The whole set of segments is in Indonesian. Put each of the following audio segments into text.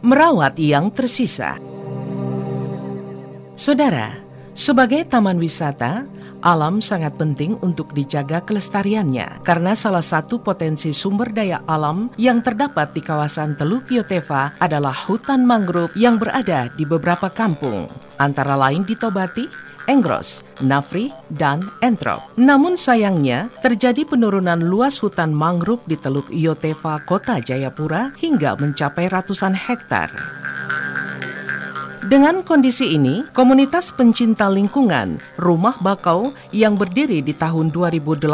merawat yang tersisa. Saudara, sebagai taman wisata, alam sangat penting untuk dijaga kelestariannya karena salah satu potensi sumber daya alam yang terdapat di kawasan Teluk Yotefa adalah hutan mangrove yang berada di beberapa kampung, antara lain di Tobati, Engros, Nafri, dan Entrop. Namun sayangnya, terjadi penurunan luas hutan mangrove di Teluk Yotefa, Kota Jayapura hingga mencapai ratusan hektar. Dengan kondisi ini, komunitas pencinta lingkungan Rumah Bakau yang berdiri di tahun 2018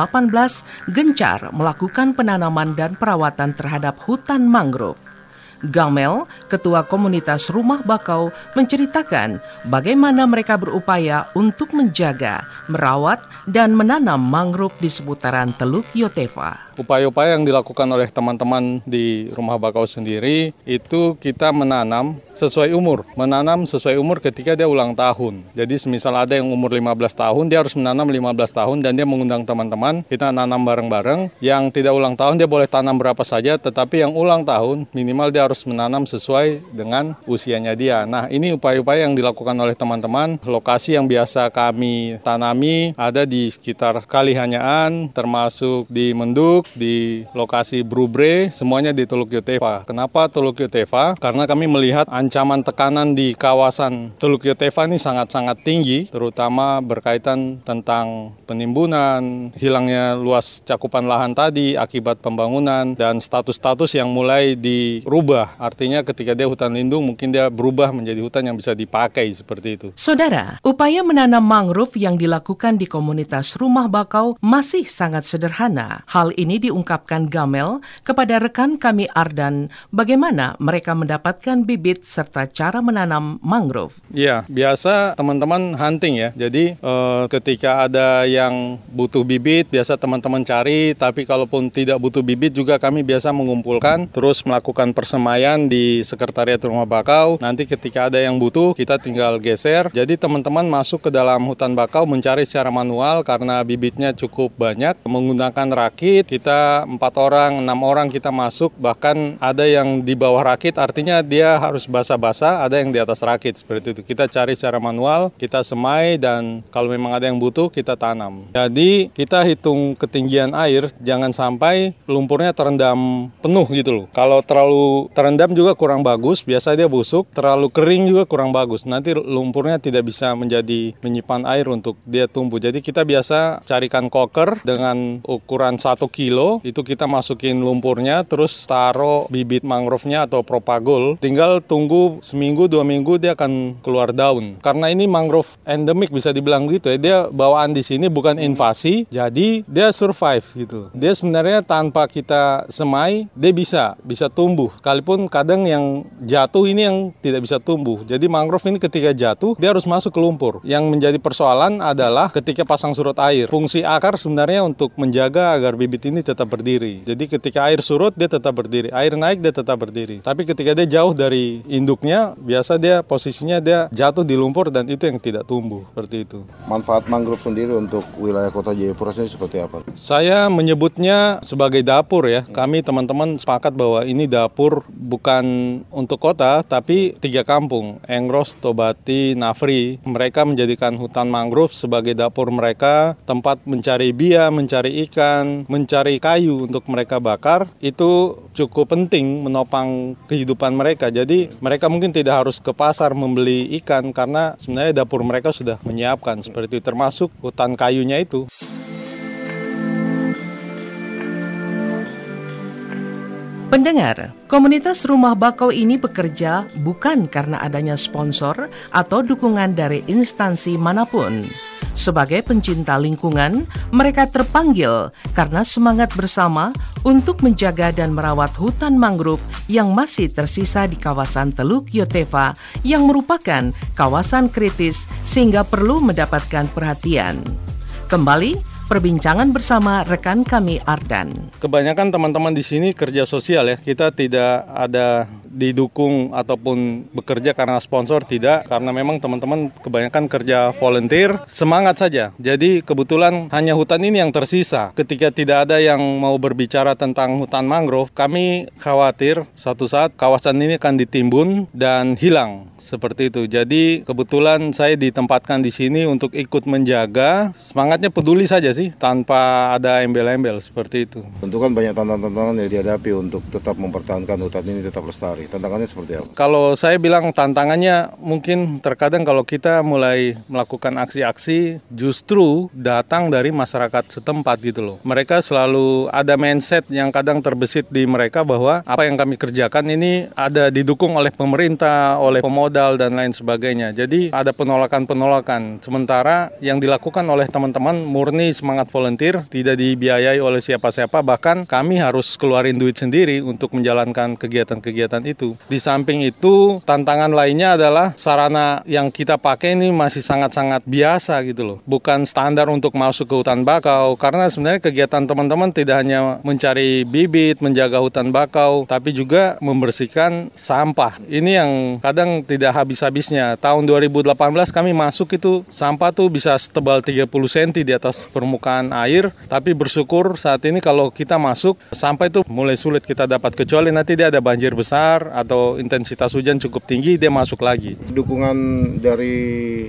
gencar melakukan penanaman dan perawatan terhadap hutan mangrove. Gamel, ketua komunitas Rumah Bakau, menceritakan bagaimana mereka berupaya untuk menjaga, merawat, dan menanam mangrove di seputaran Teluk Yotefa upaya-upaya yang dilakukan oleh teman-teman di rumah bakau sendiri itu kita menanam sesuai umur. Menanam sesuai umur ketika dia ulang tahun. Jadi semisal ada yang umur 15 tahun, dia harus menanam 15 tahun dan dia mengundang teman-teman, kita nanam bareng-bareng. Yang tidak ulang tahun dia boleh tanam berapa saja, tetapi yang ulang tahun minimal dia harus menanam sesuai dengan usianya dia. Nah ini upaya-upaya yang dilakukan oleh teman-teman. Lokasi yang biasa kami tanami ada di sekitar Kalihanyaan, termasuk di Menduk, di lokasi Brubre, semuanya di Teluk Yotefa. Kenapa Teluk Yotefa? Karena kami melihat ancaman tekanan di kawasan Teluk Yotefa ini sangat-sangat tinggi, terutama berkaitan tentang penimbunan, hilangnya luas cakupan lahan tadi akibat pembangunan, dan status-status yang mulai dirubah. Artinya ketika dia hutan lindung, mungkin dia berubah menjadi hutan yang bisa dipakai seperti itu. Saudara, upaya menanam mangrove yang dilakukan di komunitas rumah bakau masih sangat sederhana. Hal ini diungkapkan Gamel kepada rekan kami Ardan bagaimana mereka mendapatkan bibit serta cara menanam mangrove. Iya, biasa teman-teman hunting ya. Jadi eh, ketika ada yang butuh bibit, biasa teman-teman cari, tapi kalaupun tidak butuh bibit juga kami biasa mengumpulkan terus melakukan persemaian di sekretariat rumah bakau. Nanti ketika ada yang butuh, kita tinggal geser. Jadi teman-teman masuk ke dalam hutan bakau mencari secara manual karena bibitnya cukup banyak menggunakan rakit. Kita empat orang, enam orang kita masuk, bahkan ada yang di bawah rakit, artinya dia harus basah-basah, ada yang di atas rakit seperti itu. Kita cari secara manual, kita semai dan kalau memang ada yang butuh kita tanam. Jadi kita hitung ketinggian air, jangan sampai lumpurnya terendam penuh gitu loh. Kalau terlalu terendam juga kurang bagus, biasa dia busuk. Terlalu kering juga kurang bagus. Nanti lumpurnya tidak bisa menjadi menyimpan air untuk dia tumbuh. Jadi kita biasa carikan koker dengan ukuran 1 kilo itu kita masukin lumpurnya terus taruh bibit mangrovenya atau propagol tinggal tunggu seminggu dua minggu dia akan keluar daun karena ini mangrove endemik bisa dibilang gitu ya dia bawaan di sini bukan invasi jadi dia survive gitu dia sebenarnya tanpa kita semai dia bisa bisa tumbuh sekalipun kadang yang jatuh ini yang tidak bisa tumbuh jadi mangrove ini ketika jatuh dia harus masuk ke lumpur yang menjadi persoalan adalah ketika pasang surut air fungsi akar sebenarnya untuk menjaga agar bibit ini tetap berdiri. Jadi ketika air surut dia tetap berdiri, air naik dia tetap berdiri. Tapi ketika dia jauh dari induknya, biasa dia posisinya dia jatuh di lumpur dan itu yang tidak tumbuh seperti itu. Manfaat mangrove sendiri untuk wilayah kota Jayapura sendiri seperti apa? Saya menyebutnya sebagai dapur ya. Kami teman-teman sepakat bahwa ini dapur bukan untuk kota tapi tiga kampung, Engros, Tobati, Nafri. Mereka menjadikan hutan mangrove sebagai dapur mereka, tempat mencari bia, mencari ikan, mencari kayu untuk mereka bakar itu cukup penting menopang kehidupan mereka. Jadi mereka mungkin tidak harus ke pasar membeli ikan karena sebenarnya dapur mereka sudah menyiapkan seperti termasuk hutan kayunya itu. Pendengar, komunitas rumah bakau ini bekerja bukan karena adanya sponsor atau dukungan dari instansi mana pun. Sebagai pencinta lingkungan, mereka terpanggil karena semangat bersama untuk menjaga dan merawat hutan mangrove yang masih tersisa di kawasan Teluk Yotefa yang merupakan kawasan kritis sehingga perlu mendapatkan perhatian. Kembali perbincangan bersama rekan kami Ardan. Kebanyakan teman-teman di sini kerja sosial ya. Kita tidak ada didukung ataupun bekerja karena sponsor? Tidak karena memang teman-teman kebanyakan kerja volunteer. Semangat saja. Jadi kebetulan hanya hutan ini yang tersisa. Ketika tidak ada yang mau berbicara tentang hutan mangrove kami khawatir satu saat kawasan ini akan ditimbun dan hilang. Seperti itu. Jadi kebetulan saya ditempatkan di sini untuk ikut menjaga. Semangatnya peduli saja sih tanpa ada embel-embel. Seperti itu. Tentu kan banyak tantangan-tantangan yang dihadapi untuk tetap mempertahankan hutan ini tetap lestari. Tantangannya seperti apa? Kalau saya bilang tantangannya mungkin terkadang kalau kita mulai melakukan aksi-aksi justru datang dari masyarakat setempat gitu loh. Mereka selalu ada mindset yang kadang terbesit di mereka bahwa apa yang kami kerjakan ini ada didukung oleh pemerintah, oleh pemodal dan lain sebagainya. Jadi ada penolakan-penolakan. Sementara yang dilakukan oleh teman-teman murni semangat volunteer, tidak dibiayai oleh siapa-siapa, bahkan kami harus keluarin duit sendiri untuk menjalankan kegiatan-kegiatan itu. Di samping itu, tantangan lainnya adalah sarana yang kita pakai ini masih sangat-sangat biasa gitu loh. Bukan standar untuk masuk ke hutan bakau, karena sebenarnya kegiatan teman-teman tidak hanya mencari bibit, menjaga hutan bakau, tapi juga membersihkan sampah. Ini yang kadang tidak habis-habisnya. Tahun 2018 kami masuk itu sampah tuh bisa setebal 30 cm di atas permukaan air, tapi bersyukur saat ini kalau kita masuk sampai itu mulai sulit kita dapat kecuali nanti dia ada banjir besar atau intensitas hujan cukup tinggi dia masuk lagi. Dukungan dari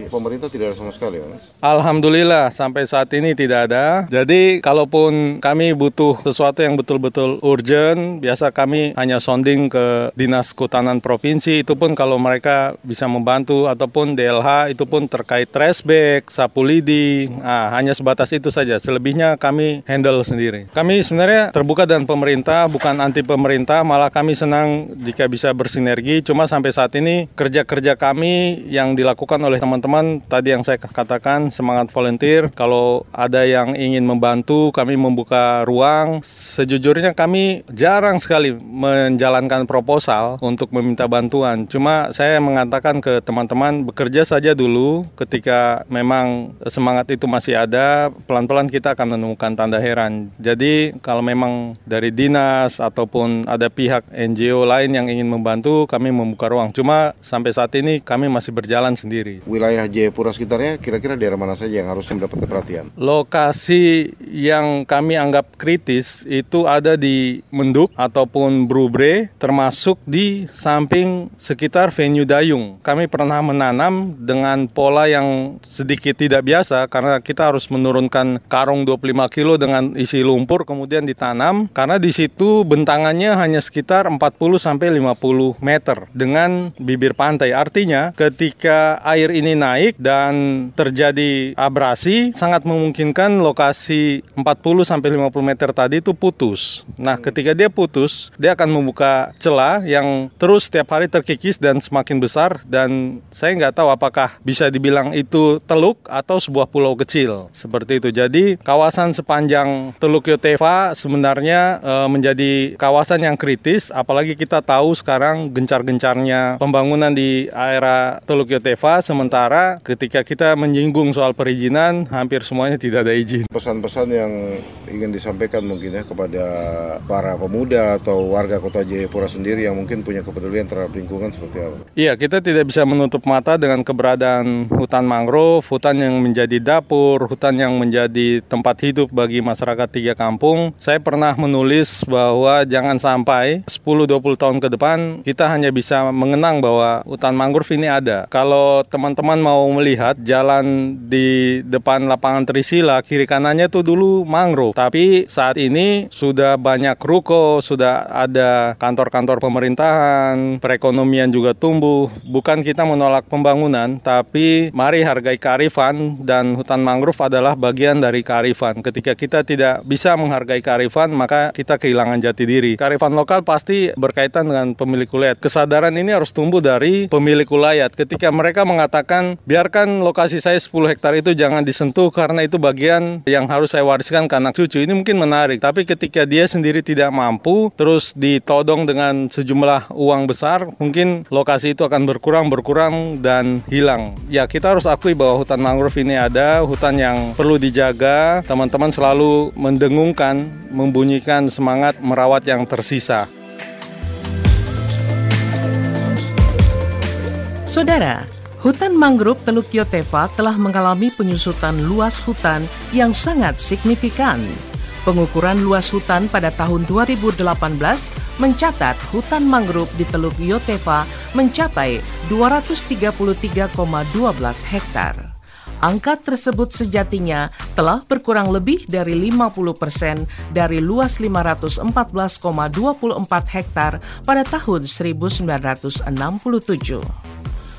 pemerintah tidak ada sama sekali ya? Alhamdulillah sampai saat ini tidak ada. Jadi kalaupun kami butuh sesuatu yang betul-betul urgent, biasa kami hanya sounding ke Dinas Kehutanan Provinsi itu pun kalau mereka bisa membantu ataupun DLH itu pun terkait trash bag, sapu lidi, nah, hanya sebatas itu saja. Selebihnya kami handle sendiri. Kami sebenarnya terbuka dengan pemerintah, bukan anti pemerintah, malah kami senang jika bisa bersinergi. Cuma sampai saat ini kerja-kerja kami yang dilakukan oleh teman-teman tadi yang saya katakan semangat volunteer. Kalau ada yang ingin membantu, kami membuka ruang. Sejujurnya kami jarang sekali menjalankan proposal untuk meminta bantuan. Cuma saya mengatakan ke teman-teman bekerja saja dulu ketika memang semangat itu masih ada, pelan-pelan kita akan menemukan tanda heran. Jadi kalau memang dari dinas ataupun ada pihak NGO lain yang ingin membantu, kami membuka ruang. Cuma sampai saat ini kami masih berjalan sendiri. Wilayah Jayapura sekitarnya kira-kira daerah mana saja yang harus mendapat perhatian? Lokasi yang kami anggap kritis itu ada di Menduk ataupun Brubre, termasuk di samping sekitar venue Dayung. Kami pernah menanam dengan pola yang sedikit tidak biasa karena kita harus menurunkan karung 25 kilo dengan isi lumpur kemudian ditanam karena di situ bentangannya hanya sekitar 40 sampai 50 meter dengan bibir pantai. Artinya ketika air ini naik dan terjadi abrasi sangat memungkinkan lokasi 40 sampai 50 meter tadi itu putus. Nah, ketika dia putus, dia akan membuka celah yang terus setiap hari terkikis dan semakin besar dan saya nggak tahu apakah bisa dibilang itu teluk atau sebuah pulau kecil seperti itu. Jadi kawasan sepanjang Teluk Yoteva sebenarnya e, menjadi kawasan yang kritis apalagi kita tahu sekarang gencar-gencarnya pembangunan di area Teluk Yoteva sementara ketika kita menyinggung soal perizinan hampir semuanya tidak ada izin. Pesan-pesan yang ingin disampaikan mungkin ya kepada para pemuda atau warga kota Jayapura sendiri yang mungkin punya kepedulian terhadap lingkungan seperti apa? Iya, kita tidak bisa menutup mata dengan keberadaan hutan mangrove, hutan yang menjadi dapur, hutan yang menjadi tempat hidup bagi masyarakat tiga kampung. Saya pernah menulis bahwa jangan sampai 10-20 tahun ke depan kita hanya bisa mengenang bahwa hutan mangrove ini ada. Kalau teman-teman mau melihat jalan di depan lapangan Trisila, kiri kanannya itu dulu mangrove. Tapi saat ini sudah banyak ruko, sudah ada kantor-kantor pemerintahan, perekonomian juga tumbuh. Bukan kita menolak pembangunan, tapi mari hargai kearifan dan hutan mangrove adalah bagian dari kearifan. Ketika kita tidak bisa menghargai kearifan, maka kita kehilangan jati diri. Kearifan lokal pasti berkaitan dengan pemilik ulayat. Kesadaran ini harus tumbuh dari pemilik ulayat. Ketika mereka mengatakan, biarkan lokasi saya 10 hektar itu jangan disentuh karena itu bagian yang harus saya wariskan ke anak cucu. Ini mungkin menarik, tapi ketika dia sendiri tidak mampu, terus ditodong dengan sejumlah uang besar, mungkin lokasi itu akan berkurang, berkurang, dan hilang. Ya, kita harus akui bahwa hutan mangrove ini ada, hutan yang perlu dijaga. Teman-teman selalu mendengungkan, membunyikan semangat merawat yang tersisa. Saudara, hutan mangrove Teluk Yotefa telah mengalami penyusutan luas hutan yang sangat signifikan. Pengukuran luas hutan pada tahun 2018 mencatat hutan mangrove di Teluk Yotefa mencapai 233,12 hektar. Angka tersebut sejatinya telah berkurang lebih dari 50 persen dari luas 514,24 hektar pada tahun 1967.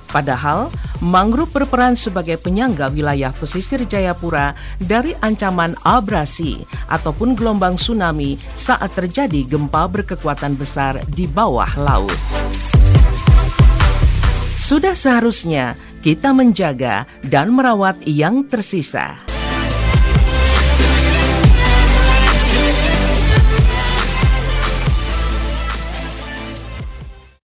Padahal, mangrove berperan sebagai penyangga wilayah pesisir Jayapura dari ancaman abrasi ataupun gelombang tsunami saat terjadi gempa berkekuatan besar di bawah laut. Sudah seharusnya kita menjaga dan merawat yang tersisa.